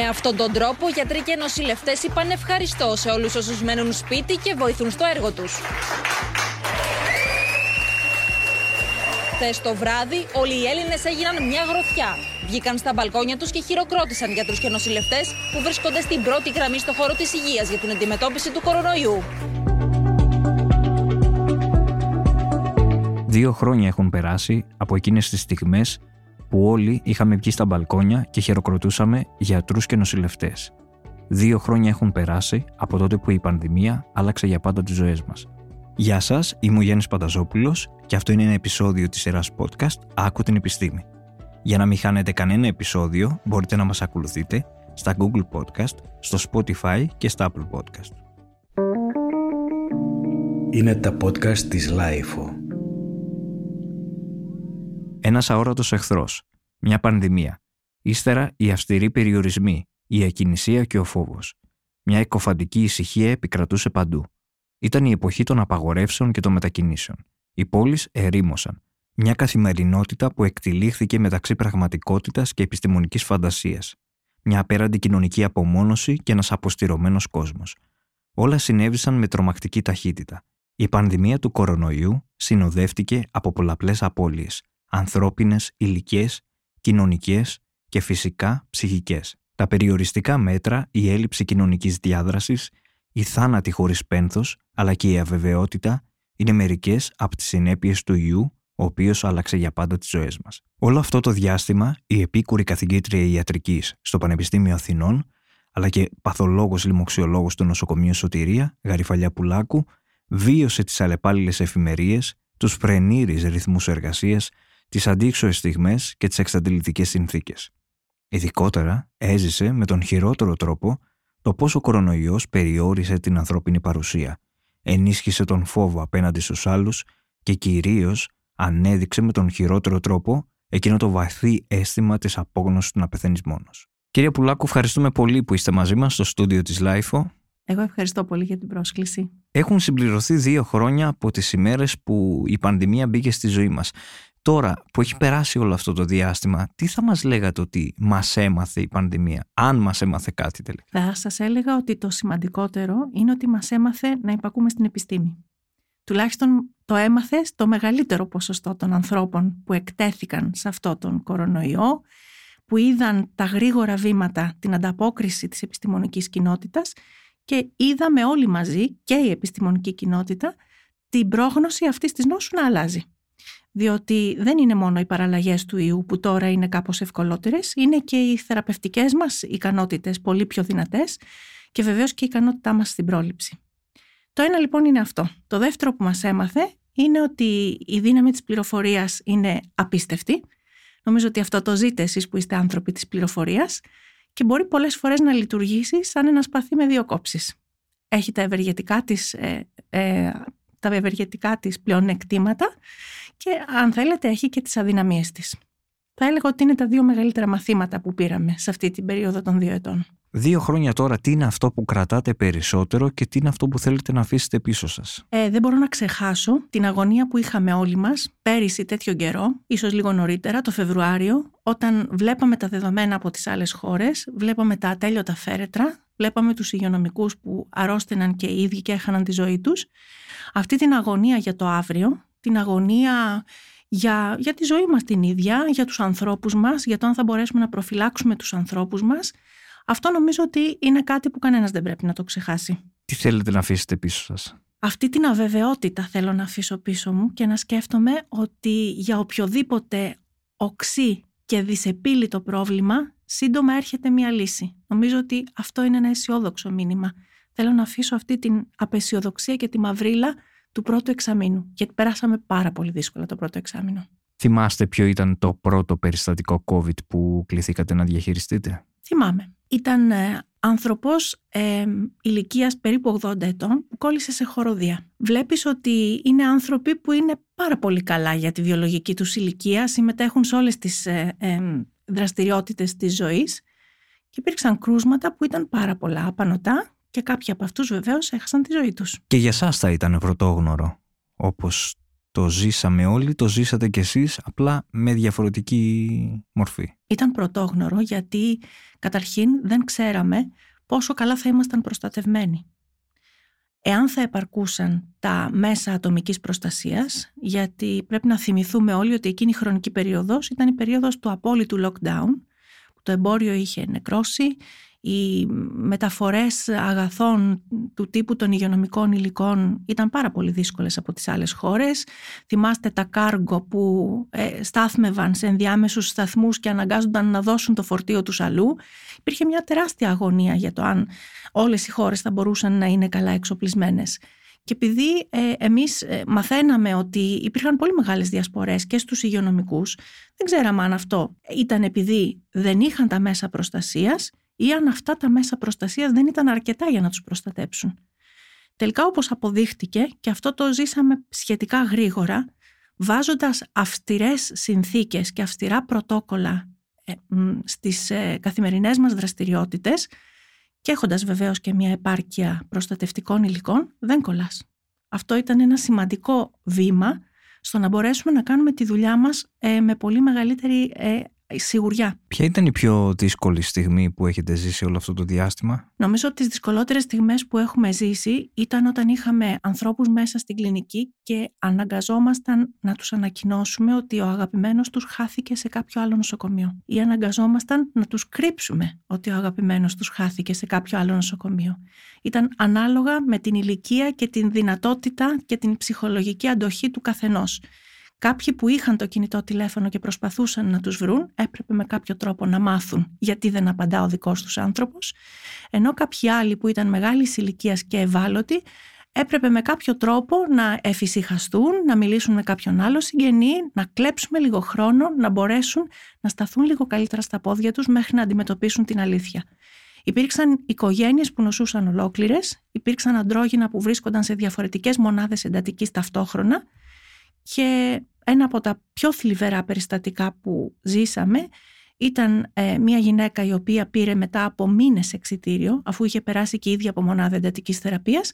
Με αυτόν τον τρόπο, γιατροί και νοσηλευτές είπαν ευχαριστώ σε όλους όσους μένουν σπίτι και βοηθούν στο έργο τους. Χθες το βράδυ, όλοι οι Έλληνες έγιναν μια γροθιά. Βγήκαν στα μπαλκόνια τους και χειροκρότησαν γιατρούς και νοσηλευτές που βρίσκονται στην πρώτη γραμμή στο χώρο της υγείας για την αντιμετώπιση του κορονοϊού. Δύο χρόνια έχουν περάσει από εκείνες τις στιγμές που όλοι είχαμε βγει στα μπαλκόνια και χειροκροτούσαμε γιατρούς και νοσηλευτές. Δύο χρόνια έχουν περάσει από τότε που η πανδημία άλλαξε για πάντα τις ζωές μας. Γεια σας, είμαι ο Γιάννης Πανταζόπουλος και αυτό είναι ένα επεισόδιο της σειράς podcast «Άκου την επιστήμη». Για να μην χάνετε κανένα επεισόδιο μπορείτε να μας ακολουθείτε στα Google Podcast, στο Spotify και στα Apple Podcast. Είναι τα podcast της Lifeo. Ένας αόρατος εχθρός, μια πανδημία, ύστερα οι αυστηροί περιορισμοί, η ακινησία και ο φόβος. Μια εκοφαντική ησυχία επικρατούσε παντού. Ήταν η εποχή των απαγορεύσεων και των μετακινήσεων. Οι πόλεις ερήμωσαν. Μια καθημερινότητα που εκτιλήχθηκε μεταξύ πραγματικότητας και επιστημονικής φαντασίας. Μια απέραντη κοινωνική απομόνωση και ένας αποστηρωμένος κόσμος. Όλα συνέβησαν με τρομακτική ταχύτητα. Η πανδημία του κορονοϊού συνοδεύτηκε από πολλαπλές απώλειες, ανθρώπινες, υλικές, κοινωνικές και φυσικά ψυχικές. Τα περιοριστικά μέτρα, η έλλειψη κοινωνικής διάδρασης, η θάνατη χωρίς πένθος, αλλά και η αβεβαιότητα είναι μερικές από τις συνέπειες του ιού, ο οποίος άλλαξε για πάντα τις ζωές μας. Όλο αυτό το διάστημα, η επίκουρη καθηγήτρια ιατρικής στο Πανεπιστήμιο Αθηνών, αλλά και παθολόγος λοιμοξιολόγος του νοσοκομείου Σωτηρία, Γαριφαλιά Πουλάκου, βίωσε τις αλλεπάλληλες εφημερίες, τους φρενήρει ρυθμούς εργασίας, τις αντίξωες στιγμές και τις εξαντλητικές συνθήκες. Ειδικότερα έζησε με τον χειρότερο τρόπο το πόσο ο κορονοϊός περιόρισε την ανθρώπινη παρουσία, ενίσχυσε τον φόβο απέναντι στους άλλους και κυρίως ανέδειξε με τον χειρότερο τρόπο εκείνο το βαθύ αίσθημα της απόγνωσης του να πεθαίνεις μόνος. Κύριε Πουλάκου, ευχαριστούμε πολύ που είστε μαζί μας στο στούντιο της LIFO. Εγώ ευχαριστώ πολύ για την πρόσκληση. Έχουν συμπληρωθεί δύο χρόνια από τις ημέρες που η πανδημία μπήκε στη ζωή μας. Τώρα που έχει περάσει όλο αυτό το διάστημα, τι θα μας λέγατε ότι μας έμαθε η πανδημία, αν μας έμαθε κάτι τελικά; Θα σας έλεγα ότι το σημαντικότερο είναι ότι μας έμαθε να υπακούμε στην επιστήμη. Τουλάχιστον το έμαθε στο μεγαλύτερο ποσοστό των ανθρώπων που εκτέθηκαν σε αυτό τον κορονοϊό, που είδαν τα γρήγορα βήματα, την ανταπόκριση της επιστημονικής κοινότητας και είδαμε όλοι μαζί και η επιστημονική κοινότητα την πρόγνωση αυτής της νόσου να αλλάζει διότι δεν είναι μόνο οι παραλλαγές του ιού που τώρα είναι κάπως ευκολότερες, είναι και οι θεραπευτικές μας ικανότητες πολύ πιο δυνατές και βεβαίως και η ικανότητά μας στην πρόληψη. Το ένα λοιπόν είναι αυτό. Το δεύτερο που μας έμαθε είναι ότι η δύναμη της πληροφορίας είναι απίστευτη. Νομίζω ότι αυτό το ζείτε εσείς που είστε άνθρωποι της πληροφορίας και μπορεί πολλές φορές να λειτουργήσει σαν ένα σπαθί με δύο κόψεις. Έχει τα ευεργετικά της, ε, ε, τα ευεργετικά της πλεονεκτήματα και αν θέλετε έχει και τις αδυναμίες της. Θα έλεγα ότι είναι τα δύο μεγαλύτερα μαθήματα που πήραμε σε αυτή την περίοδο των δύο ετών. Δύο χρόνια τώρα, τι είναι αυτό που κρατάτε περισσότερο και τι είναι αυτό που θέλετε να αφήσετε πίσω σας; Ε, δεν μπορώ να ξεχάσω την αγωνία που είχαμε όλοι μας πέρυσι τέτοιο καιρό, ίσως λίγο νωρίτερα, το Φεβρουάριο, όταν βλέπαμε τα δεδομένα από τις άλλες χώρες, βλέπαμε τα ατέλειωτα φέρετρα, βλέπαμε τους υγειονομικούς που αρρώστηναν και οι ίδιοι και έχαναν τη ζωή τους. Αυτή την αγωνία για το αύριο, την αγωνία για, για τη ζωή μας την ίδια, για τους ανθρώπους μας, για το αν θα μπορέσουμε να προφυλάξουμε τους ανθρώπους μας. Αυτό νομίζω ότι είναι κάτι που κανένας δεν πρέπει να το ξεχάσει. Τι θέλετε να αφήσετε πίσω σας; Αυτή την αβεβαιότητα θέλω να αφήσω πίσω μου και να σκέφτομαι ότι για οποιοδήποτε οξύ και δυσεπίλητο πρόβλημα σύντομα έρχεται μια λύση. Νομίζω ότι αυτό είναι ένα αισιόδοξο μήνυμα. Θέλω να αφήσω αυτή την απεσιοδοξία και τη μαυρίλα του πρώτου εξαμήνου, γιατί περάσαμε πάρα πολύ δύσκολα το πρώτο εξάμηνο. Θυμάστε ποιο ήταν το πρώτο περιστατικό COVID που κληθήκατε να διαχειριστείτε; Θυμάμαι. Ήταν ε, άνθρωπος ε, ηλικίας περίπου 80 ετών που κόλλησε σε χοροδία. Βλέπεις ότι είναι άνθρωποι που είναι πάρα πολύ καλά για τη βιολογική τους ηλικία, συμμετέχουν σε όλες τις ε, ε, δραστηριότητες της ζωής και υπήρξαν κρούσματα που ήταν πάρα πολλά απανοτά και κάποιοι από αυτούς βεβαίως έχασαν τη ζωή τους. Και για εσά θα ήταν πρωτόγνωρο, όπως Το ζήσαμε όλοι, το ζήσατε κι εσείς, απλά με διαφορετική μορφή. Ήταν πρωτόγνωρο γιατί καταρχήν δεν ξέραμε πόσο καλά θα ήμασταν προστατευμένοι. Εάν θα επαρκούσαν τα μέσα ατομικής προστασίας, γιατί πρέπει να θυμηθούμε όλοι ότι εκείνη η χρονική περίοδος ήταν η περίοδος του απόλυτου lockdown, που το εμπόριο είχε νεκρώσει, οι μεταφορές αγαθών του τύπου των υγειονομικών υλικών ήταν πάρα πολύ δύσκολες από τις άλλες χώρες. Θυμάστε τα κάργο που ε, στάθμευαν σε ενδιάμεσους σταθμούς και αναγκάζονταν να δώσουν το φορτίο τους αλλού. Υπήρχε μια τεράστια αγωνία για το αν όλες οι χώρες θα μπορούσαν να είναι καλά εξοπλισμένες. Και επειδή ε, εμείς ε, μαθαίναμε ότι υπήρχαν πολύ μεγάλες διασπορές και στους υγειονομικούς, δεν ξέραμε αν αυτό ήταν επειδή δεν είχαν τα μέσα προστασίας ή αν αυτά τα μέσα προστασίας δεν ήταν αρκετά για να τους προστατέψουν. Τελικά όπως αποδείχτηκε και αυτό το ζήσαμε σχετικά γρήγορα, βάζοντας αυστηρές συνθήκες και αυστηρά πρωτόκολλα ε, στις ε, καθημερινές μας δραστηριότητες και έχοντας βεβαίως και μια επάρκεια προστατευτικών υλικών, δεν κολλάς. Αυτό ήταν ένα σημαντικό βήμα στο να μπορέσουμε να κάνουμε τη δουλειά μας ε, με πολύ μεγαλύτερη ε, σιγουριά. Ποια ήταν η πιο δύσκολη στιγμή που έχετε ζήσει όλο αυτό το διάστημα; Νομίζω ότι τις δυσκολότερες στιγμές που έχουμε ζήσει ήταν όταν είχαμε ανθρώπους μέσα στην κλινική και αναγκαζόμασταν να τους ανακοινώσουμε ότι ο αγαπημένος τους χάθηκε σε κάποιο άλλο νοσοκομείο ή αναγκαζόμασταν να τους κρύψουμε ότι ο αγαπημένος τους χάθηκε σε κάποιο άλλο νοσοκομείο. Ήταν ανάλογα με την ηλικία και την δυνατότητα και την ψυχολογική αντοχή του καθενός. Κάποιοι που είχαν το κινητό τηλέφωνο και προσπαθούσαν να τους βρουν έπρεπε με κάποιο τρόπο να μάθουν γιατί δεν απαντά ο δικός τους άνθρωπος ενώ κάποιοι άλλοι που ήταν μεγάλης ηλικίας και ευάλωτοι έπρεπε με κάποιο τρόπο να εφησυχαστούν, να μιλήσουν με κάποιον άλλο συγγενή, να κλέψουμε λίγο χρόνο, να μπορέσουν να σταθούν λίγο καλύτερα στα πόδια τους μέχρι να αντιμετωπίσουν την αλήθεια. Υπήρξαν οικογένειες που νοσούσαν ολόκληρες, υπήρξαν αντρόγυνα που βρίσκονταν σε διαφορετικές μονάδες εντατικής ταυτόχρονα και ένα από τα πιο θλιβερά περιστατικά που ζήσαμε ήταν ε, μια γυναίκα η οποία πήρε μετά από μήνες εξιτήριο αφού είχε περάσει και η ίδια από μονάδα εντατικής θεραπείας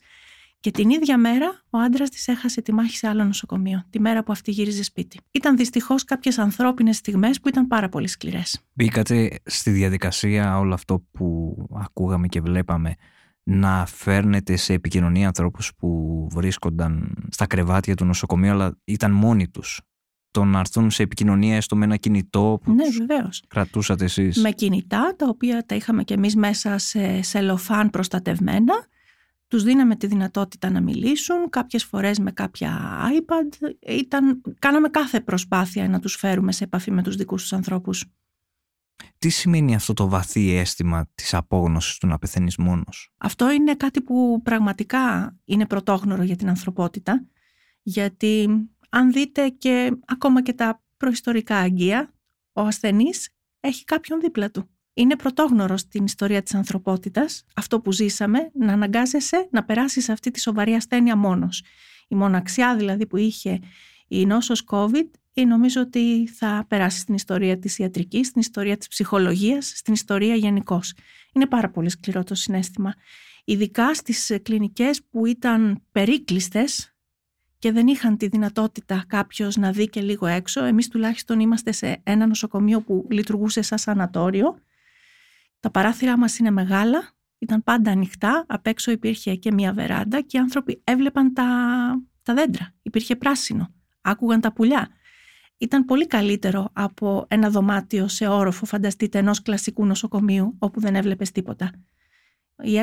και την ίδια μέρα ο άντρας της έχασε τη μάχη σε άλλο νοσοκομείο, τη μέρα που αυτή γύριζε σπίτι. Ήταν δυστυχώς κάποιες ανθρώπινες στιγμές που ήταν πάρα πολύ σκληρές. Μπήκατε στη διαδικασία όλο αυτό που ακούγαμε και βλέπαμε να φέρνετε σε επικοινωνία ανθρώπους που βρίσκονταν στα κρεβάτια του νοσοκομείου αλλά ήταν μόνοι τους. Το να έρθουν σε επικοινωνία έστω με ένα κινητό που ναι, βεβαίως. κρατούσατε εσείς. Με κινητά τα οποία τα είχαμε και εμείς μέσα σε σελοφάν προστατευμένα. Τους δίναμε τη δυνατότητα να μιλήσουν, κάποιες φορές με κάποια iPad. Ήταν, κάναμε κάθε προσπάθεια να τους φέρουμε σε επαφή με τους δικούς τους ανθρώπους. Τι σημαίνει αυτό το βαθύ αίσθημα της απόγνωσης του να πεθαίνεις μόνος; Αυτό είναι κάτι που πραγματικά είναι πρωτόγνωρο για την ανθρωπότητα γιατί αν δείτε και ακόμα και τα προϊστορικά αγγεία ο ασθενής έχει κάποιον δίπλα του. Είναι πρωτόγνωρο στην ιστορία της ανθρωπότητας αυτό που ζήσαμε να αναγκάζεσαι να περάσεις αυτή τη σοβαρή ασθένεια μόνος. Η μοναξιά δηλαδή που είχε η νόσος COVID ή νομίζω ότι θα περάσει στην ιστορία της ιατρικής, στην ιστορία της ψυχολογίας, στην ιστορία γενικώς. Είναι πάρα πολύ σκληρό το συνέστημα. Ειδικά στις κλινικές που ήταν περίκλειστες και δεν είχαν τη δυνατότητα κάποιος να δει και λίγο έξω. Εμείς τουλάχιστον είμαστε σε ένα νοσοκομείο που λειτουργούσε σαν σανατόριο. Τα παράθυρά μας είναι μεγάλα, ήταν πάντα ανοιχτά, απ' έξω υπήρχε και μια βεράντα και οι άνθρωποι έβλεπαν τα, τα δέντρα. Υπήρχε πράσινο, άκουγαν τα πουλιά ήταν πολύ καλύτερο από ένα δωμάτιο σε όροφο, φανταστείτε, ενός κλασικού νοσοκομείου όπου δεν έβλεπες τίποτα.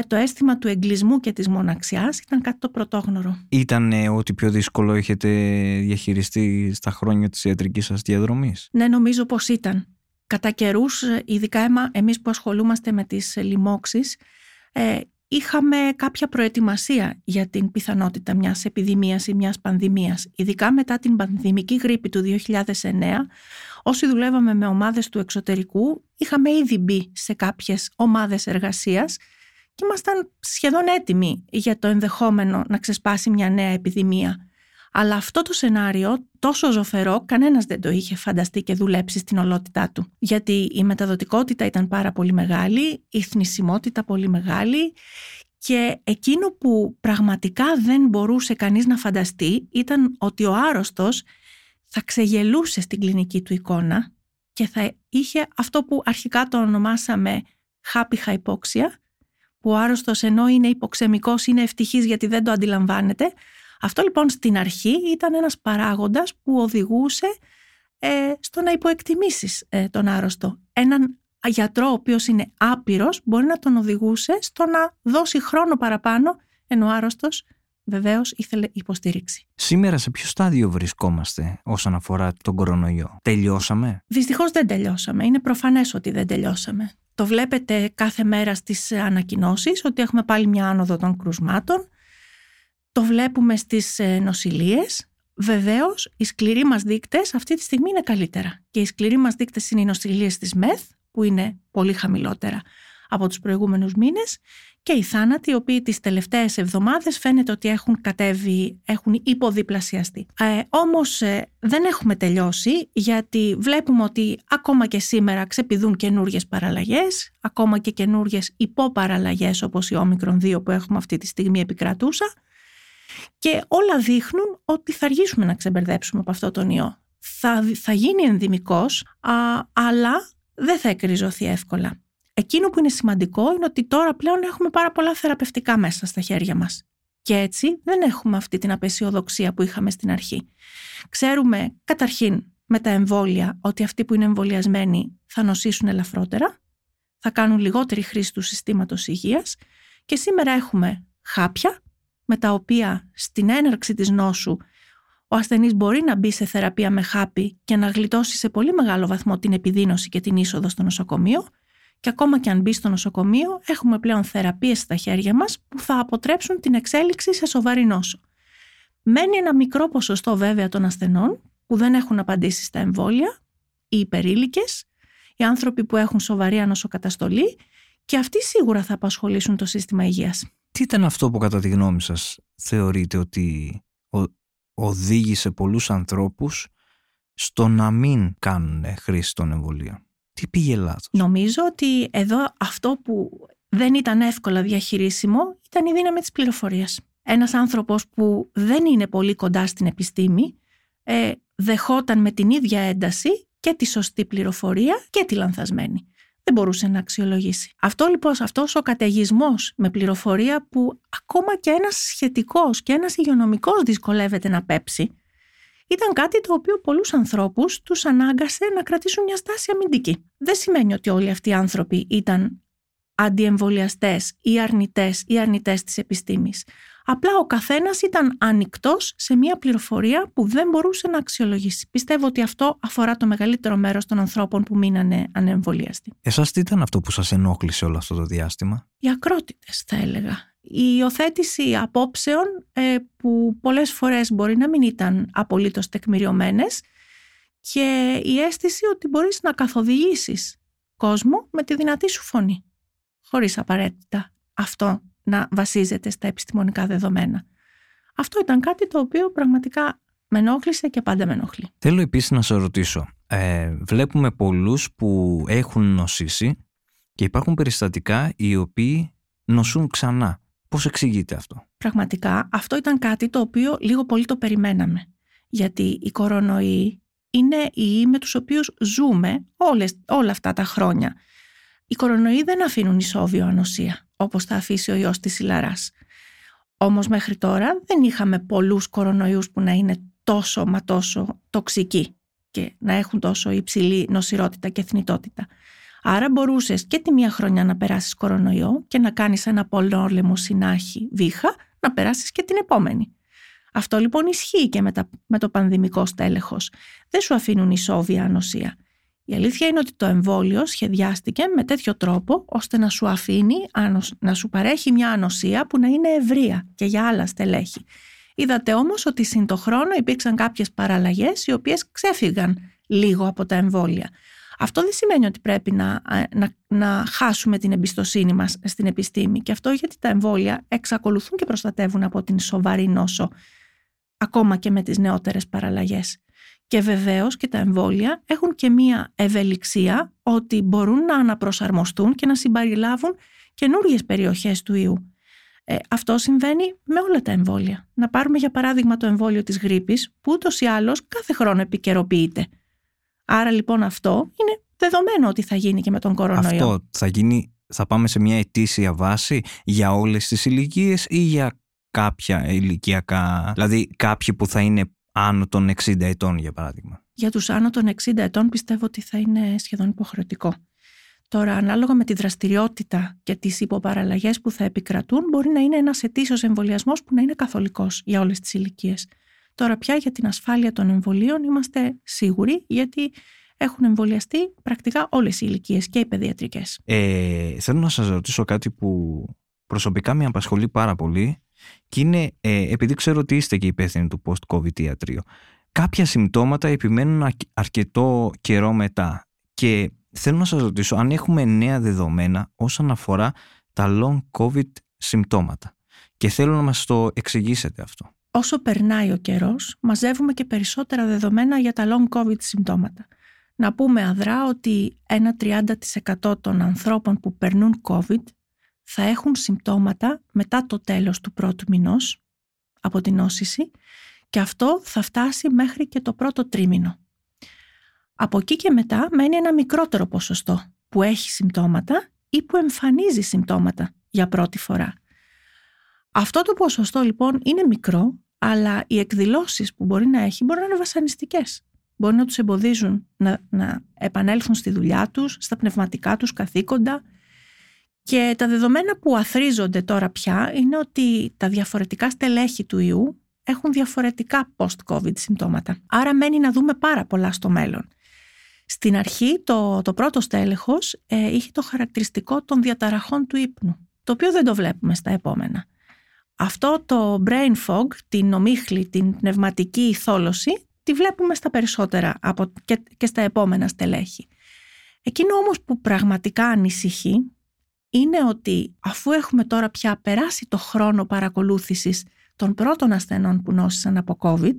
Το αίσθημα του εγκλισμού και της μοναξιάς ήταν κάτι το πρωτόγνωρο. Ήταν ό,τι πιο δύσκολο έχετε διαχειριστεί στα χρόνια της ιατρικής σας διαδρομής; Ναι, νομίζω πως ήταν. Κατά καιρούς, ειδικά εμείς που ασχολούμαστε με τις λοιμώξεις, ε, είχαμε κάποια προετοιμασία για την πιθανότητα μιας επιδημίας ή μιας πανδημίας. Ειδικά μετά την πανδημική γρήπη του 2009, όσοι δουλεύαμε με ομάδες του εξωτερικού, είχαμε ήδη μπει σε κάποιες ομάδες εργασίας και ήμασταν σχεδόν έτοιμοι για το ενδεχόμενο να ξεσπάσει μια νέα επιδημία. Αλλά αυτό το σενάριο τόσο ζωφερό κανένας δεν το είχε φανταστεί και δουλέψει στην ολότητά του. Γιατί η μεταδοτικότητα ήταν πάρα πολύ μεγάλη, η θνησιμότητα πολύ μεγάλη Και εκείνο που πραγματικά δεν μπορούσε κανείς να φανταστεί ήταν ότι ο άρρωστος θα ξεγελούσε στην κλινική του εικόνα και θα είχε αυτό που αρχικά το ονομάσαμε χάπιχα υπόξια, που ο άρρωστος ενώ είναι υποξεμικός είναι ευτυχής γιατί δεν το αντιλαμβάνεται. Αυτό λοιπόν στην αρχή ήταν ένας παράγοντας που οδηγούσε ε, στο να υποεκτιμήσεις ε, τον άρρωστο. Έναν γιατρό ο οποίος είναι άπειρος μπορεί να τον οδηγούσε στο να δώσει χρόνο παραπάνω ενώ ο άρρωστος βεβαίως ήθελε υποστήριξη. Σήμερα σε ποιο στάδιο βρισκόμαστε όσον αφορά τον κορονοϊό; Τελειώσαμε; Δυστυχώς δεν τελειώσαμε. Είναι προφανές ότι δεν τελειώσαμε. Το βλέπετε κάθε μέρα στις ανακοινώσεις ότι έχουμε πάλι μια άνοδο των κρουσμάτων. Το βλέπουμε στις ε, νοσηλίες. Βεβαίως, οι σκληροί μας δείκτες αυτή τη στιγμή είναι καλύτερα. Και οι σκληροί μας δείκτες είναι οι νοσηλίες της ΜΕΘ, που είναι πολύ χαμηλότερα από τους προηγούμενους μήνες και οι θάνατοι οι οποίοι τις τελευταίες εβδομάδες φαίνεται ότι έχουν κατέβει, έχουν υποδιπλασιαστεί. Ε, όμως ε, δεν έχουμε τελειώσει γιατί βλέπουμε ότι ακόμα και σήμερα ξεπηδούν καινούριε παραλλαγές, ακόμα και καινούριε υποπαραλλαγές όπως η όμικρον 2 που έχουμε αυτή τη στιγμή επικρατούσα και όλα δείχνουν ότι θα αργήσουμε να ξεμπερδέψουμε από αυτό τον ιό. Θα, θα γίνει ενδυμικός, α, αλλά δεν θα εκριζωθεί εύκολα. Εκείνο που είναι σημαντικό είναι ότι τώρα πλέον έχουμε πάρα πολλά θεραπευτικά μέσα στα χέρια μας. Και έτσι δεν έχουμε αυτή την απεσιοδοξία που είχαμε στην αρχή. Ξέρουμε καταρχήν με τα εμβόλια ότι αυτοί που είναι εμβολιασμένοι θα νοσήσουν ελαφρότερα, θα κάνουν λιγότερη χρήση του συστήματος υγείας και σήμερα έχουμε χάπια με τα οποία στην έναρξη της νόσου ο ασθενής μπορεί να μπει σε θεραπεία με χάπι και να γλιτώσει σε πολύ μεγάλο βαθμό την επιδείνωση και την είσοδο στο νοσοκομείο και ακόμα και αν μπει στο νοσοκομείο έχουμε πλέον θεραπείες στα χέρια μας που θα αποτρέψουν την εξέλιξη σε σοβαρή νόσο. Μένει ένα μικρό ποσοστό βέβαια των ασθενών που δεν έχουν απαντήσει στα εμβόλια, οι υπερήλικες, οι άνθρωποι που έχουν σοβαρή ανοσοκαταστολή και αυτοί σίγουρα θα απασχολήσουν το σύστημα υγείας. Τι ήταν αυτό που κατά τη γνώμη σας θεωρείτε ότι οδήγησε πολλούς ανθρώπους στο να μην κάνουν χρήση των εμβολίων; Τι πήγε λάθος; Νομίζω ότι εδώ αυτό που δεν ήταν εύκολα διαχειρίσιμο ήταν η δύναμη της πληροφορίας. Ένας άνθρωπος που δεν είναι πολύ κοντά στην επιστήμη ε, δεχόταν με την ίδια ένταση και τη σωστή πληροφορία και τη λανθασμένη δεν μπορούσε να αξιολογήσει. Αυτό λοιπόν, αυτός ο καταιγισμός με πληροφορία που ακόμα και ένας σχετικός και ένας υγειονομικός δυσκολεύεται να πέψει, ήταν κάτι το οποίο πολλούς ανθρώπους τους ανάγκασε να κρατήσουν μια στάση αμυντική. Δεν σημαίνει ότι όλοι αυτοί οι άνθρωποι ήταν αντιεμβολιαστές ή αρνητές ή αρνητές της επιστήμης. Απλά ο καθένας ήταν ανοιχτός σε μια πληροφορία που δεν μπορούσε να αξιολογήσει. Πιστεύω ότι αυτό αφορά το μεγαλύτερο μέρος των ανθρώπων που μείνανε ανεμβολιαστοί. Εσάς τι ήταν αυτό που σας ενόχλησε όλο αυτό το διάστημα; Οι ακρότητες θα έλεγα. Η υιοθέτηση απόψεων ε, που πολλές φορές μπορεί να μην ήταν απολύτως τεκμηριωμένες και η αίσθηση ότι μπορείς να καθοδηγήσεις κόσμο με τη δυνατή σου φωνή. Χωρίς απαραίτητα αυτό να βασίζεται στα επιστημονικά δεδομένα. Αυτό ήταν κάτι το οποίο πραγματικά με ενόχλησε και πάντα με ενοχλεί. Θέλω επίσης να σε ρωτήσω. Ε, βλέπουμε πολλούς που έχουν νοσήσει και υπάρχουν περιστατικά οι οποίοι νοσούν ξανά. Πώς εξηγείται αυτό; Πραγματικά αυτό ήταν κάτι το οποίο λίγο πολύ το περιμέναμε. Γιατί οι κορονοϊοί είναι οι ιοί με τους οποίους ζούμε όλες, όλα αυτά τα χρόνια. Οι κορονοϊοί δεν αφήνουν ισόβιο ανοσία όπως θα αφήσει ο ιός της ηλαράς. Όμως μέχρι τώρα δεν είχαμε πολλούς κορονοϊούς που να είναι τόσο μα τόσο τοξικοί και να έχουν τόσο υψηλή νοσηρότητα και θνητότητα. Άρα μπορούσες και τη μία χρονιά να περάσεις κορονοϊό και να κάνεις ένα πολόλεμο συνάχη βήχα, να περάσεις και την επόμενη. Αυτό λοιπόν ισχύει και με, με το πανδημικό στέλεχος. Δεν σου αφήνουν ισόβια ανοσία. Η αλήθεια είναι ότι το εμβόλιο σχεδιάστηκε με τέτοιο τρόπο ώστε να σου αφήνει, να σου παρέχει μια ανοσία που να είναι ευρεία και για άλλα στελέχη. Είδατε όμως ότι συν το χρόνο υπήρξαν κάποιες παραλλαγές οι οποίες ξέφυγαν λίγο από τα εμβόλια. Αυτό δεν σημαίνει ότι πρέπει να, να, να χάσουμε την εμπιστοσύνη μας στην επιστήμη και αυτό γιατί τα εμβόλια εξακολουθούν και προστατεύουν από την σοβαρή νόσο ακόμα και με τις νεότερες παραλλαγές. Και βεβαίως και τα εμβόλια έχουν και μία ευελιξία ότι μπορούν να αναπροσαρμοστούν και να συμπαριλάβουν καινούριες περιοχές του ιού. Ε, αυτό συμβαίνει με όλα τα εμβόλια. Να πάρουμε για παράδειγμα το εμβόλιο της γρήπης που ούτως ή άλλως κάθε χρόνο επικαιροποιείται. Άρα λοιπόν αυτό είναι δεδομένο ότι θα γίνει και με τον κορονοϊό. Αυτό θα γίνει, θα πάμε σε μια ετήσια βάση για όλες τις ηλικίες ή για κάποια ηλικιακά, δηλαδή κάποιοι που θα είναι άνω των 60 ετών για παράδειγμα. Για τους άνω των 60 ετών πιστεύω ότι θα είναι σχεδόν υποχρεωτικό. Τώρα, ανάλογα με τη δραστηριότητα και τις υποπαραλλαγές που θα επικρατούν, μπορεί να είναι ένας ετήσιος εμβολιασμός που να είναι καθολικός για όλες τις ηλικίες. Τώρα πια για την ασφάλεια των εμβολίων είμαστε σίγουροι, γιατί έχουν εμβολιαστεί πρακτικά όλες οι ηλικίες και οι παιδιατρικές. Ε, θέλω να σας ρωτήσω κάτι που προσωπικά με απασχολεί πάρα πολύ και είναι, ε, επειδή ξέρω ότι είστε και υπεύθυνοι του post-covid ιατρείο, κάποια συμπτώματα επιμένουν αρκετό καιρό μετά και θέλω να σας ρωτήσω αν έχουμε νέα δεδομένα όσον αφορά τα long covid συμπτώματα και θέλω να μας το εξηγήσετε αυτό. Όσο περνάει ο καιρός, μαζεύουμε και περισσότερα δεδομένα για τα long covid συμπτώματα. Να πούμε αδρά ότι ένα 30% των ανθρώπων που περνούν COVID θα έχουν συμπτώματα μετά το τέλος του πρώτου μηνός από την νόσηση και αυτό θα φτάσει μέχρι και το πρώτο τρίμηνο. Από εκεί και μετά μένει ένα μικρότερο ποσοστό που έχει συμπτώματα ή που εμφανίζει συμπτώματα για πρώτη φορά. Αυτό το ποσοστό λοιπόν είναι μικρό, αλλά οι εκδηλώσεις που μπορεί να έχει μπορεί να είναι βασανιστικές. Μπορεί να τους εμποδίζουν να, να επανέλθουν στη δουλειά τους, στα πνευματικά τους καθήκοντα, και τα δεδομένα που αθρίζονται τώρα πια είναι ότι τα διαφορετικά στελέχη του ιού έχουν διαφορετικά post-COVID συμπτώματα. Άρα μένει να δούμε πάρα πολλά στο μέλλον. Στην αρχή το, το πρώτο στέλεχος ε, είχε το χαρακτηριστικό των διαταραχών του ύπνου, το οποίο δεν το βλέπουμε στα επόμενα. Αυτό το brain fog, την ομίχλη, την πνευματική θόλωση, τη βλέπουμε στα περισσότερα από, και, και στα επόμενα στελέχη. Εκείνο όμως που πραγματικά ανησυχεί είναι ότι αφού έχουμε τώρα πια περάσει το χρόνο παρακολούθησης των πρώτων ασθενών που νόσησαν από COVID,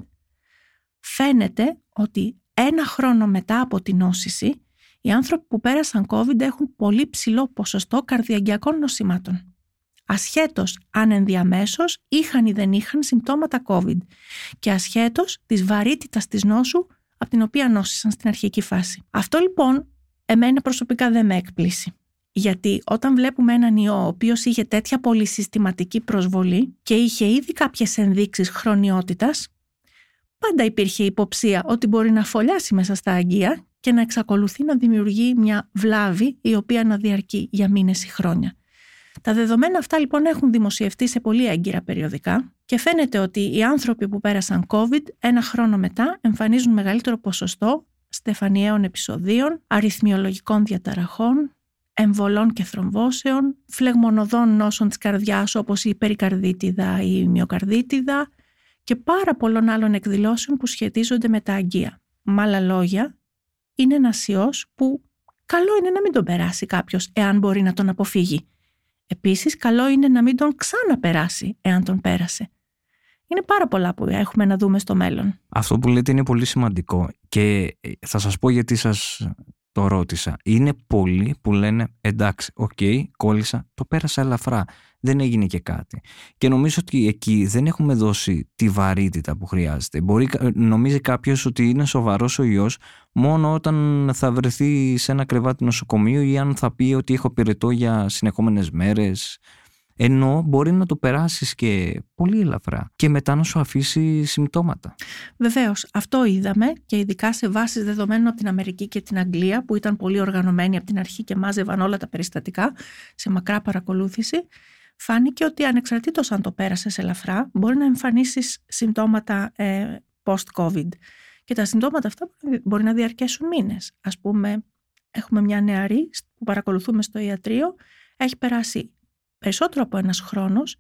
φαίνεται ότι ένα χρόνο μετά από την νόσηση, οι άνθρωποι που πέρασαν COVID έχουν πολύ ψηλό ποσοστό καρδιαγγειακών νοσημάτων. Ασχέτως αν ενδιαμέσως είχαν ή δεν είχαν συμπτώματα COVID και ασχέτως της βαρύτητας της νόσου από την οποία νόσησαν στην αρχική φάση. Αυτό λοιπόν εμένα προσωπικά δεν με εκπλήσει. Γιατί όταν βλέπουμε έναν ιό ο οποίος είχε τέτοια πολυσυστηματική προσβολή και είχε ήδη κάποιες ενδείξεις χρονιότητας, πάντα υπήρχε υποψία ότι μπορεί να φωλιάσει μέσα στα αγγεία και να εξακολουθεί να δημιουργεί μια βλάβη η οποία να διαρκεί για μήνες ή χρόνια. Τα δεδομένα αυτά λοιπόν έχουν δημοσιευτεί σε πολύ έγκυρα περιοδικά και φαίνεται ότι οι άνθρωποι που πέρασαν COVID ένα χρόνο μετά εμφανίζουν μεγαλύτερο ποσοστό στεφανιαίων επεισοδίων, αριθμιολογικών διαταραχών, εμβολών και θρομβώσεων, φλεγμονωδών νόσων της καρδιάς όπως η περικαρδίτιδα ή η μυοκαρδίτιδα και πάρα πολλών άλλων εκδηλώσεων που σχετίζονται με τα αγγεία. Με άλλα λόγια, είναι ένας ιός που καλό είναι να μην τον περάσει κάποιος εάν μπορεί να τον αποφύγει. Επίσης, καλό είναι να μην τον ξαναπεράσει εάν τον πέρασε. Είναι πάρα πολλά που έχουμε να δούμε στο μέλλον. Αυτό που λέτε είναι πολύ σημαντικό και θα σας πω γιατί σας το ρώτησα. Είναι πολλοί που λένε εντάξει, OK, okay, κόλλησα, το πέρασα ελαφρά. Δεν έγινε και κάτι. Και νομίζω ότι εκεί δεν έχουμε δώσει τη βαρύτητα που χρειάζεται. Μπορεί, νομίζει κάποιος ότι είναι σοβαρός ο ιός μόνο όταν θα βρεθεί σε ένα κρεβάτι νοσοκομείου ή αν θα πει ότι έχω πυρετό για συνεχόμενες μέρες ενώ μπορεί να το περάσεις και πολύ ελαφρά και μετά να σου αφήσει συμπτώματα. Βεβαίως, αυτό είδαμε και ειδικά σε βάσεις δεδομένων από την Αμερική και την Αγγλία που ήταν πολύ οργανωμένοι από την αρχή και μάζευαν όλα τα περιστατικά σε μακρά παρακολούθηση. Φάνηκε ότι ανεξαρτήτως αν το πέρασες ελαφρά μπορεί να εμφανίσεις συμπτώματα ε, post-COVID. Και τα συμπτώματα αυτά μπορεί να διαρκέσουν μήνες. Ας πούμε, έχουμε μια νεαρή που παρακολουθούμε στο ιατρείο, έχει περάσει περισσότερο από ένας χρόνος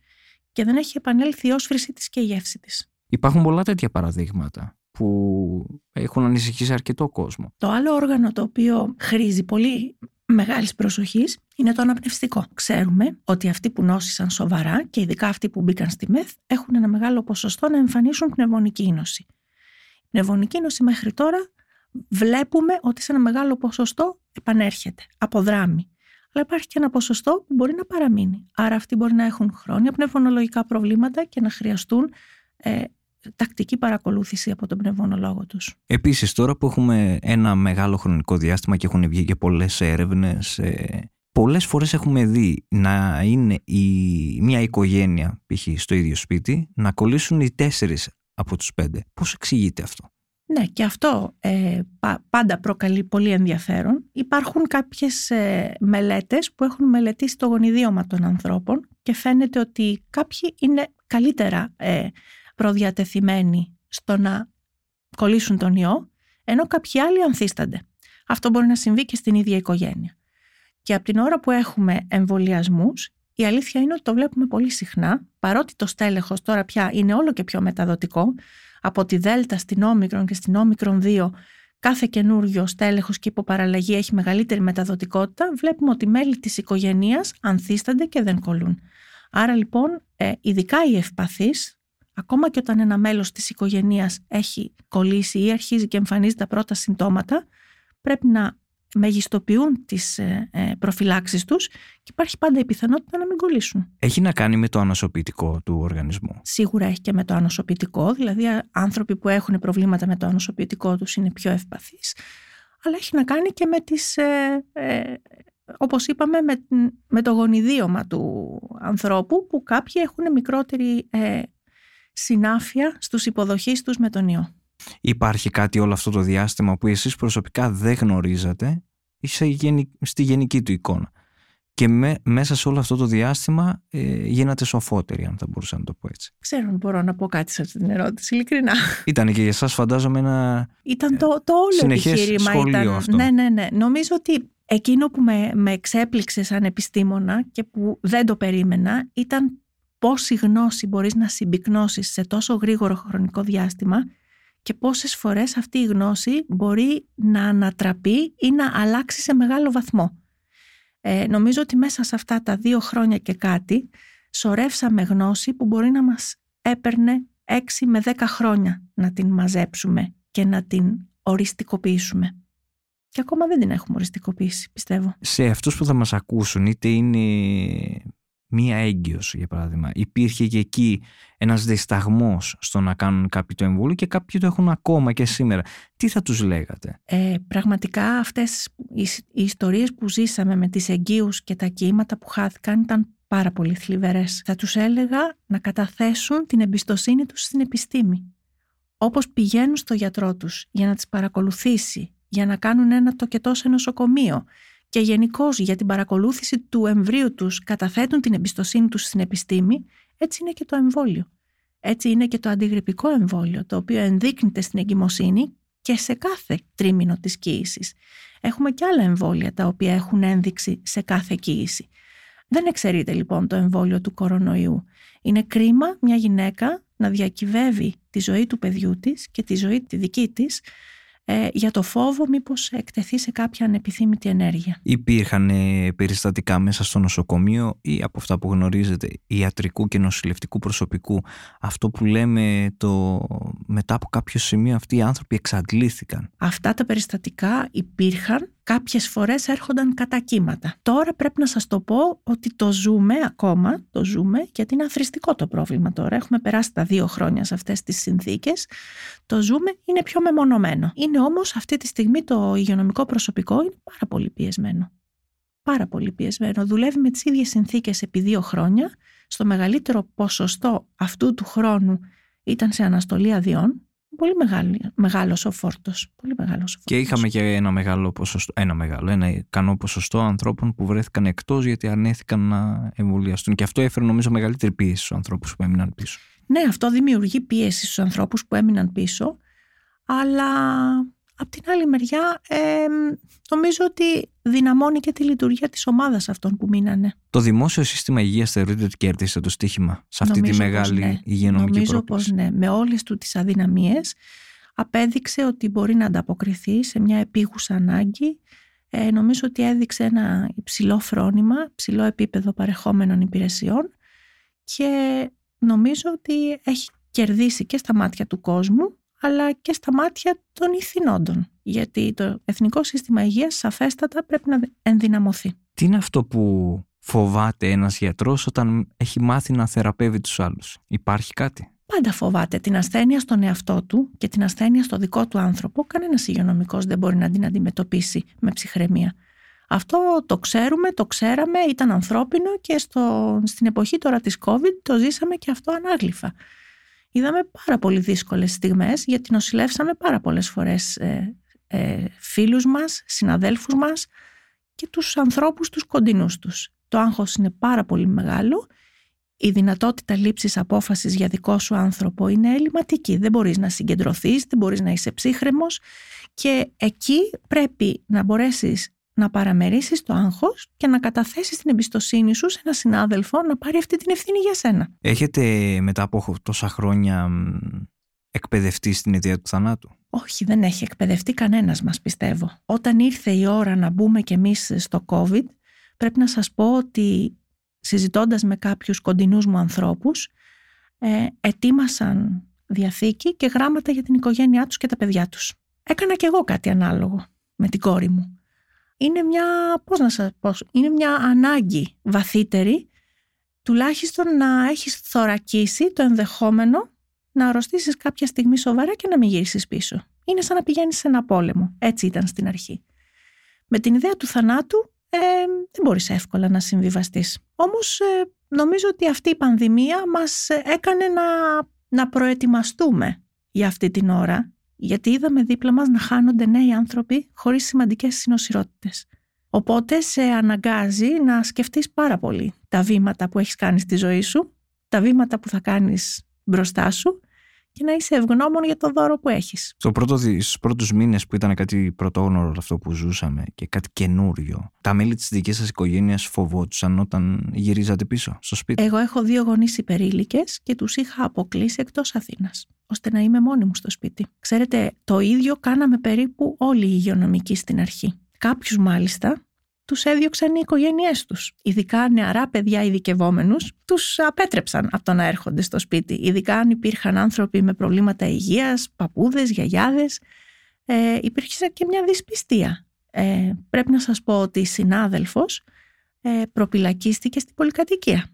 και δεν έχει επανέλθει η όσφρηση της και η γεύση της. Υπάρχουν πολλά τέτοια παραδείγματα που έχουν ανησυχήσει αρκετό κόσμο. Το άλλο όργανο το οποίο χρήζει πολύ μεγάλης προσοχής είναι το αναπνευστικό. Ξέρουμε ότι αυτοί που νόσησαν σοβαρά και ειδικά αυτοί που μπήκαν στη ΜΕΘ έχουν ένα μεγάλο ποσοστό να εμφανίσουν πνευμονική νόση. Η πνευμονική νόση μέχρι τώρα βλέπουμε ότι σε ένα μεγάλο ποσοστό επανέρχεται, αποδράμει. Αλλά υπάρχει και ένα ποσοστό που μπορεί να παραμείνει. Άρα αυτοί μπορεί να έχουν χρόνια πνευμονολογικά προβλήματα και να χρειαστούν ε, τακτική παρακολούθηση από τον πνευμονολόγο τους. Επίσης τώρα που έχουμε ένα μεγάλο χρονικό διάστημα και έχουν βγει και πολλές έρευνες ε, πολλές φορές έχουμε δει να είναι η, μια οικογένεια π.χ. στο ίδιο σπίτι να κολλήσουν οι τέσσερις από τους πέντε. Πώς εξηγείται αυτό; Ναι, και αυτό ε, πάντα προκαλεί πολύ ενδιαφέρον. Υπάρχουν κάποιες ε, μελέτες που έχουν μελετήσει το γονιδίωμα των ανθρώπων και φαίνεται ότι κάποιοι είναι καλύτερα ε, προδιατεθειμένοι στο να κολλήσουν τον ιό, ενώ κάποιοι άλλοι ανθίστανται. Αυτό μπορεί να συμβεί και στην ίδια οικογένεια. Και από την ώρα που έχουμε εμβολιασμούς, η αλήθεια είναι ότι το βλέπουμε πολύ συχνά, παρότι το στέλεχος τώρα πια είναι όλο και πιο μεταδοτικό, από τη Δέλτα στην Όμικρον και στην Όμικρον 2, κάθε καινούριο στέλεχος και υποπαραλλαγή έχει μεγαλύτερη μεταδοτικότητα, βλέπουμε ότι μέλη της οικογένειας ανθίστανται και δεν κολλούν. Άρα λοιπόν, ε, ειδικά οι ευπαθείς, ακόμα και όταν ένα μέλος της οικογένειας έχει κολλήσει ή αρχίζει και εμφανίζει τα πρώτα συμπτώματα, πρέπει να μεγιστοποιούν τις ε, ε, προφυλάξεις τους και υπάρχει πάντα η πιθανότητα να μην κολλήσουν. Έχει να κάνει με το ανοσοποιητικό του οργανισμού. Σίγουρα έχει και με το ανοσοποιητικό, δηλαδή άνθρωποι που έχουν προβλήματα με το ανοσοποιητικό τους είναι πιο ευπαθείς, αλλά έχει να κάνει και με τις, ε, ε όπως είπαμε, με, με το γονιδίωμα του ανθρώπου που κάποιοι έχουν μικρότερη ε, συνάφεια στους υποδοχείς τους με τον ιό. Υπάρχει κάτι όλο αυτό το διάστημα που εσείς προσωπικά δεν γνωρίζατε στη γενική του εικόνα. Και μέσα σε όλο αυτό το διάστημα ε, γίνατε σοφότεροι, αν θα μπορούσα να το πω έτσι. Ξέρω αν μπορώ να πω κάτι σε αυτή την ερώτηση, ειλικρινά. Ήταν και για εσά φαντάζομαι ένα Ήταν το, το όλο επιχείρημα. Σχολείο ήταν, αυτό. Ναι, ναι, ναι. Νομίζω ότι εκείνο που με, με εξέπληξε σαν επιστήμονα και που δεν το περίμενα ήταν πόση γνώση μπορείς να συμπυκνώσεις σε τόσο γρήγορο χρονικό διάστημα και πόσες φορές αυτή η γνώση μπορεί να ανατραπεί ή να αλλάξει σε μεγάλο βαθμό. Ε, νομίζω ότι μέσα σε αυτά τα δύο χρόνια και κάτι σωρεύσαμε γνώση που μπορεί να μας έπαιρνε έξι με δέκα χρόνια να την μαζέψουμε και να την οριστικοποιήσουμε. Και ακόμα δεν την έχουμε οριστικοποιήσει, πιστεύω. Σε αυτούς που θα μας ακούσουν, είτε είναι μία έγκυος για παράδειγμα. Υπήρχε και εκεί ένας δισταγμός στο να κάνουν κάποιοι το εμβόλιο και κάποιοι το έχουν ακόμα και σήμερα. Τι θα τους λέγατε; Ε, πραγματικά αυτές οι, οι ιστορίες που ζήσαμε με τις εγγύους και τα κύματα που χάθηκαν ήταν πάρα πολύ θλιβερές. Θα τους έλεγα να καταθέσουν την εμπιστοσύνη τους στην επιστήμη. Όπως πηγαίνουν στο γιατρό τους για να τις παρακολουθήσει, για να κάνουν ένα τοκετός σε νοσοκομείο, και γενικώ για την παρακολούθηση του εμβρίου τους καταθέτουν την εμπιστοσύνη τους στην επιστήμη, έτσι είναι και το εμβόλιο. Έτσι είναι και το αντιγρυπικό εμβόλιο, το οποίο ενδείκνυται στην εγκυμοσύνη και σε κάθε τρίμηνο της κοίησης. Έχουμε και άλλα εμβόλια τα οποία έχουν ένδειξη σε κάθε κοίηση. Δεν εξαιρείται λοιπόν το εμβόλιο του κορονοϊού. Είναι κρίμα μια γυναίκα να διακυβεύει τη ζωή του παιδιού της και τη ζωή τη δική της ε, για το φόβο μήπως εκτεθεί σε κάποια ανεπιθύμητη ενέργεια. Υπήρχαν ε, περιστατικά μέσα στο νοσοκομείο ή από αυτά που γνωρίζετε ιατρικού και νοσηλευτικού προσωπικού αυτό που λέμε το μετά από κάποιο σημείο αυτοί οι άνθρωποι εξαντλήθηκαν; Αυτά τα περιστατικά υπήρχαν κάποιες φορές έρχονταν κατά κύματα. Τώρα πρέπει να σας το πω ότι το ζούμε ακόμα, το ζούμε γιατί είναι αθρηστικό το πρόβλημα τώρα. Έχουμε περάσει τα δύο χρόνια σε αυτές τις συνθήκες. Το ζούμε είναι πιο μεμονωμένο. Είναι όμως αυτή τη στιγμή το υγειονομικό προσωπικό είναι πάρα πολύ πιεσμένο. Πάρα πολύ πιεσμένο. Δουλεύει με τις ίδιες συνθήκες επί δύο χρόνια. Στο μεγαλύτερο ποσοστό αυτού του χρόνου ήταν σε αναστολή αδειών πολύ μεγάλο, μεγάλος ο φόρτος. Πολύ μεγάλος ο Και είχαμε και ένα μεγάλο ποσοστό, ένα μεγάλο, ένα ικανό ποσοστό ανθρώπων που βρέθηκαν εκτός γιατί αρνήθηκαν να εμβολιαστούν. Και αυτό έφερε νομίζω μεγαλύτερη πίεση στους ανθρώπους που έμειναν πίσω. Ναι, αυτό δημιουργεί πίεση στους ανθρώπους που έμειναν πίσω, αλλά Απ' την άλλη μεριά, ε, νομίζω ότι δυναμώνει και τη λειτουργία της ομάδας αυτών που μείνανε. Το δημόσιο σύστημα υγείας θεωρείται ότι κέρδισε το στίχημα σε αυτή τη μεγάλη ναι. υγειονομική νομίζω πρόκληση. Νομίζω πως ναι. Με όλες του τις αδυναμίες απέδειξε ότι μπορεί να ανταποκριθεί σε μια επίγουσα ανάγκη. Ε, νομίζω ότι έδειξε ένα υψηλό φρόνημα, ψηλό επίπεδο παρεχόμενων υπηρεσιών και νομίζω ότι έχει κερδίσει και στα μάτια του κόσμου αλλά και στα μάτια των ηθινόντων. Γιατί το Εθνικό Σύστημα Υγείας σαφέστατα πρέπει να ενδυναμωθεί. Τι είναι αυτό που φοβάται ένας γιατρός όταν έχει μάθει να θεραπεύει τους άλλους; Υπάρχει κάτι; Πάντα φοβάται την ασθένεια στον εαυτό του και την ασθένεια στο δικό του άνθρωπο. Κανένας υγειονομικός δεν μπορεί να την αντιμετωπίσει με ψυχραιμία. Αυτό το ξέρουμε, το ξέραμε, ήταν ανθρώπινο και στο, στην εποχή τώρα της COVID το ζήσαμε και αυτό ανάγλυφα. Είδαμε πάρα πολύ δύσκολες στιγμές γιατί νοσηλεύσαμε πάρα πολλές φορές ε, ε, φίλους μας, συναδέλφους μας και τους ανθρώπους τους κοντινούς τους. Το άγχος είναι πάρα πολύ μεγάλο. Η δυνατότητα λήψης απόφασης για δικό σου άνθρωπο είναι ελληματική. Δεν μπορείς να συγκεντρωθείς, δεν μπορείς να είσαι ψύχρεμος και εκεί πρέπει να μπορέσεις να παραμερίσεις το άγχος και να καταθέσεις την εμπιστοσύνη σου σε ένα συνάδελφο να πάρει αυτή την ευθύνη για σένα. Έχετε μετά από τόσα χρόνια εκπαιδευτεί στην ιδέα του θανάτου; Όχι, δεν έχει εκπαιδευτεί κανένας μας πιστεύω. Όταν ήρθε η ώρα να μπούμε κι εμείς στο COVID, πρέπει να σας πω ότι συζητώντας με κάποιους κοντινούς μου ανθρώπους, ε, ετοίμασαν διαθήκη και γράμματα για την οικογένειά τους και τα παιδιά τους. Έκανα κι εγώ κάτι ανάλογο με την κόρη μου είναι μια, πώς να σας πω, είναι μια ανάγκη βαθύτερη τουλάχιστον να έχεις θωρακίσει το ενδεχόμενο να αρρωστήσεις κάποια στιγμή σοβαρά και να μην γυρίσεις πίσω. Είναι σαν να πηγαίνεις σε ένα πόλεμο. Έτσι ήταν στην αρχή. Με την ιδέα του θανάτου ε, δεν μπορείς εύκολα να συμβιβαστείς. Όμως ε, νομίζω ότι αυτή η πανδημία μας έκανε να, να προετοιμαστούμε για αυτή την ώρα γιατί είδαμε δίπλα μας να χάνονται νέοι άνθρωποι χωρίς σημαντικές συνοσυρότητες. Οπότε σε αναγκάζει να σκεφτείς πάρα πολύ τα βήματα που έχεις κάνει στη ζωή σου, τα βήματα που θα κάνεις μπροστά σου και να είσαι ευγνώμων για το δώρο που έχεις. Στο πρώτο, στους πρώτους μήνες που ήταν κάτι πρωτόγνωρο αυτό που ζούσαμε και κάτι καινούριο, τα μέλη της δικής σας οικογένειας φοβόντουσαν όταν γυρίζατε πίσω στο σπίτι; Εγώ έχω δύο γονείς υπερήλικες και τους είχα αποκλείσει εκτός Αθήνας ώστε να είμαι μόνη μου στο σπίτι. Ξέρετε, το ίδιο κάναμε περίπου όλοι οι υγειονομικοί στην αρχή. Κάποιους μάλιστα τους έδιωξαν οι οικογένειές τους. Ειδικά νεαρά παιδιά ειδικευόμενους, τους απέτρεψαν από το να έρχονται στο σπίτι. Ειδικά αν υπήρχαν άνθρωποι με προβλήματα υγείας, παππούδες, γιαγιάδες. Ε, υπήρχε και μια δυσπιστία. Ε, πρέπει να σας πω ότι η συνάδελφος ε, προπυλακίστηκε στην πολυκατοικία.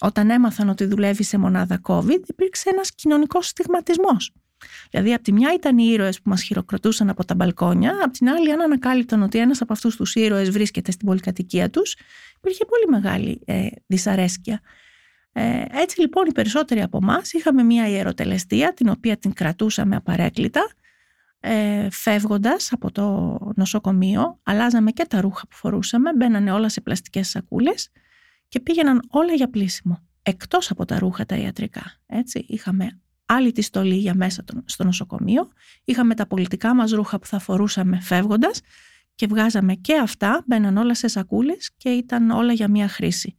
Όταν έμαθαν ότι δουλεύει σε μονάδα COVID, υπήρξε ένας κοινωνικός στιγματισμός. Δηλαδή, από τη μια ήταν οι ήρωες που μας χειροκροτούσαν από τα μπαλκόνια, από την άλλη, αν ανακάλυπταν ότι ένας από αυτούς τους ήρωες βρίσκεται στην πολυκατοικία τους, υπήρχε πολύ μεγάλη ε, δυσαρέσκεια. Ε, έτσι λοιπόν οι περισσότεροι από εμάς είχαμε μια ιεροτελεστία την οποία την κρατούσαμε απαρέκλητα ε, φεύγοντας από το νοσοκομείο αλλάζαμε και τα ρούχα που φορούσαμε μπαίνανε όλα σε πλαστικές σακούλες και πήγαιναν όλα για πλήσιμο εκτός από τα ρούχα τα ιατρικά έτσι. είχαμε άλλη τη στολή για μέσα στο νοσοκομείο. Είχαμε τα πολιτικά μας ρούχα που θα φορούσαμε φεύγοντας και βγάζαμε και αυτά, μπαίναν όλα σε σακούλες και ήταν όλα για μία χρήση.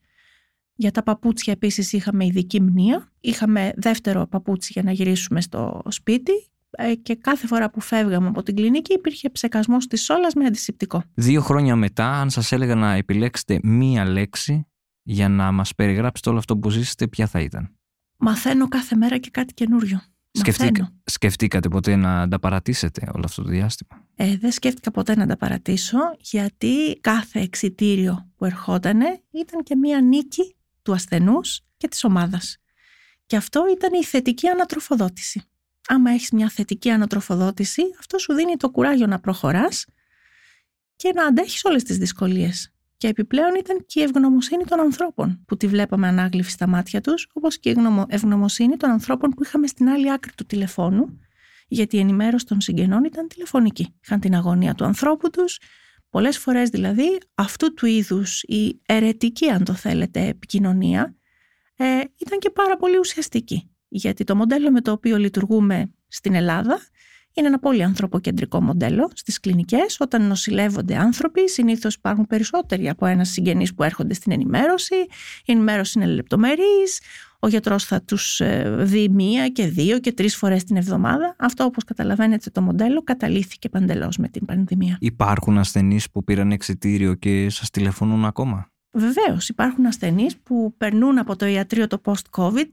Για τα παπούτσια επίσης είχαμε ειδική μνήα, είχαμε δεύτερο παπούτσι για να γυρίσουμε στο σπίτι ε, και κάθε φορά που φεύγαμε από την κλινική υπήρχε ψεκασμός της σόλας με αντισηπτικό. Δύο χρόνια μετά, αν σας έλεγα να επιλέξετε μία λέξη για να μας περιγράψετε όλο αυτό που ζήσετε, ποια θα ήταν; Μαθαίνω κάθε μέρα και κάτι καινούριο. σκεφτήκατε ποτέ να ανταπαρατήσετε όλο αυτό το διάστημα; Ε, δεν σκέφτηκα ποτέ να ανταπαρατήσω γιατί κάθε εξιτήριο που ερχότανε ήταν και μία νίκη του ασθενούς και της ομάδας. Και αυτό ήταν η θετική ανατροφοδότηση. Άμα έχεις μια θετική ανατροφοδότηση, αυτό σου δίνει το κουράγιο να προχωράς και να αντέχεις όλες τις δυσκολίες. Και επιπλέον ήταν και η ευγνωμοσύνη των ανθρώπων που τη βλέπαμε ανάγλυφη στα μάτια τους, όπως και η ευγνωμοσύνη των ανθρώπων που είχαμε στην άλλη άκρη του τηλεφώνου, γιατί η ενημέρωση των συγγενών ήταν τηλεφωνική. Είχαν την αγωνία του ανθρώπου τους, πολλές φορές δηλαδή αυτού του είδους η αιρετική, αν το θέλετε, επικοινωνία ε, ήταν και πάρα πολύ ουσιαστική. Γιατί το μοντέλο με το οποίο λειτουργούμε στην Ελλάδα είναι ένα πολύ ανθρωποκεντρικό μοντέλο στις κλινικές. Όταν νοσηλεύονται άνθρωποι, συνήθως υπάρχουν περισσότεροι από ένας συγγενής που έρχονται στην ενημέρωση. Η ενημέρωση είναι λεπτομερής. Ο γιατρός θα τους ε, δει μία και δύο και τρεις φορές την εβδομάδα. Αυτό όπως καταλαβαίνετε το μοντέλο καταλήθηκε παντελώς με την πανδημία. Υπάρχουν ασθενείς που πήραν εξιτήριο και σας τηλεφωνούν ακόμα; Βεβαίως, υπάρχουν ασθενείς που περνούν από το ιατρείο το post-COVID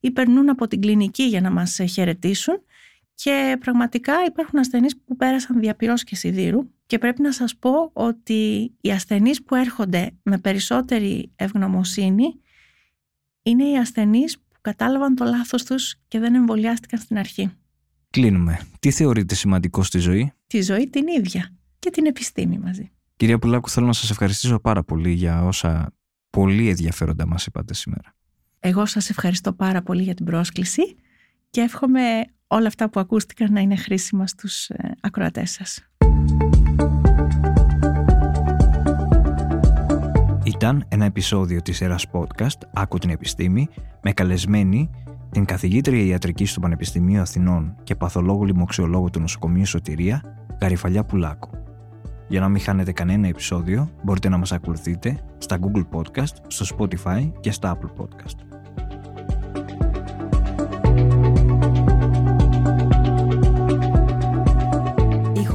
ή περνούν από την κλινική για να μας χαιρετήσουν και πραγματικά υπάρχουν ασθενείς που πέρασαν διαπυρός και σιδήρου και πρέπει να σας πω ότι οι ασθενείς που έρχονται με περισσότερη ευγνωμοσύνη είναι οι ασθενείς που κατάλαβαν το λάθος τους και δεν εμβολιάστηκαν στην αρχή. Κλείνουμε. Τι θεωρείτε σημαντικό στη ζωή; Τη ζωή την ίδια και την επιστήμη μαζί. Κυρία Πουλάκου, θέλω να σας ευχαριστήσω πάρα πολύ για όσα πολύ ενδιαφέροντα μας είπατε σήμερα. Εγώ σας ευχαριστώ πάρα πολύ για την πρόσκληση και εύχομαι όλα αυτά που ακούστηκαν να είναι χρήσιμα στους ε, ακροατές σας. Ήταν ένα επεισόδιο της σειράς podcast «Άκου την επιστήμη» με καλεσμένη την καθηγήτρια ιατρικής του Πανεπιστημίου Αθηνών και παθολόγου λοιμοξιολόγου του Νοσοκομείου Σωτηρία, Γαριφαλιά Πουλάκου. Για να μην χάνετε κανένα επεισόδιο, μπορείτε να μας ακολουθείτε στα Google Podcast, στο Spotify και στα Apple Podcast.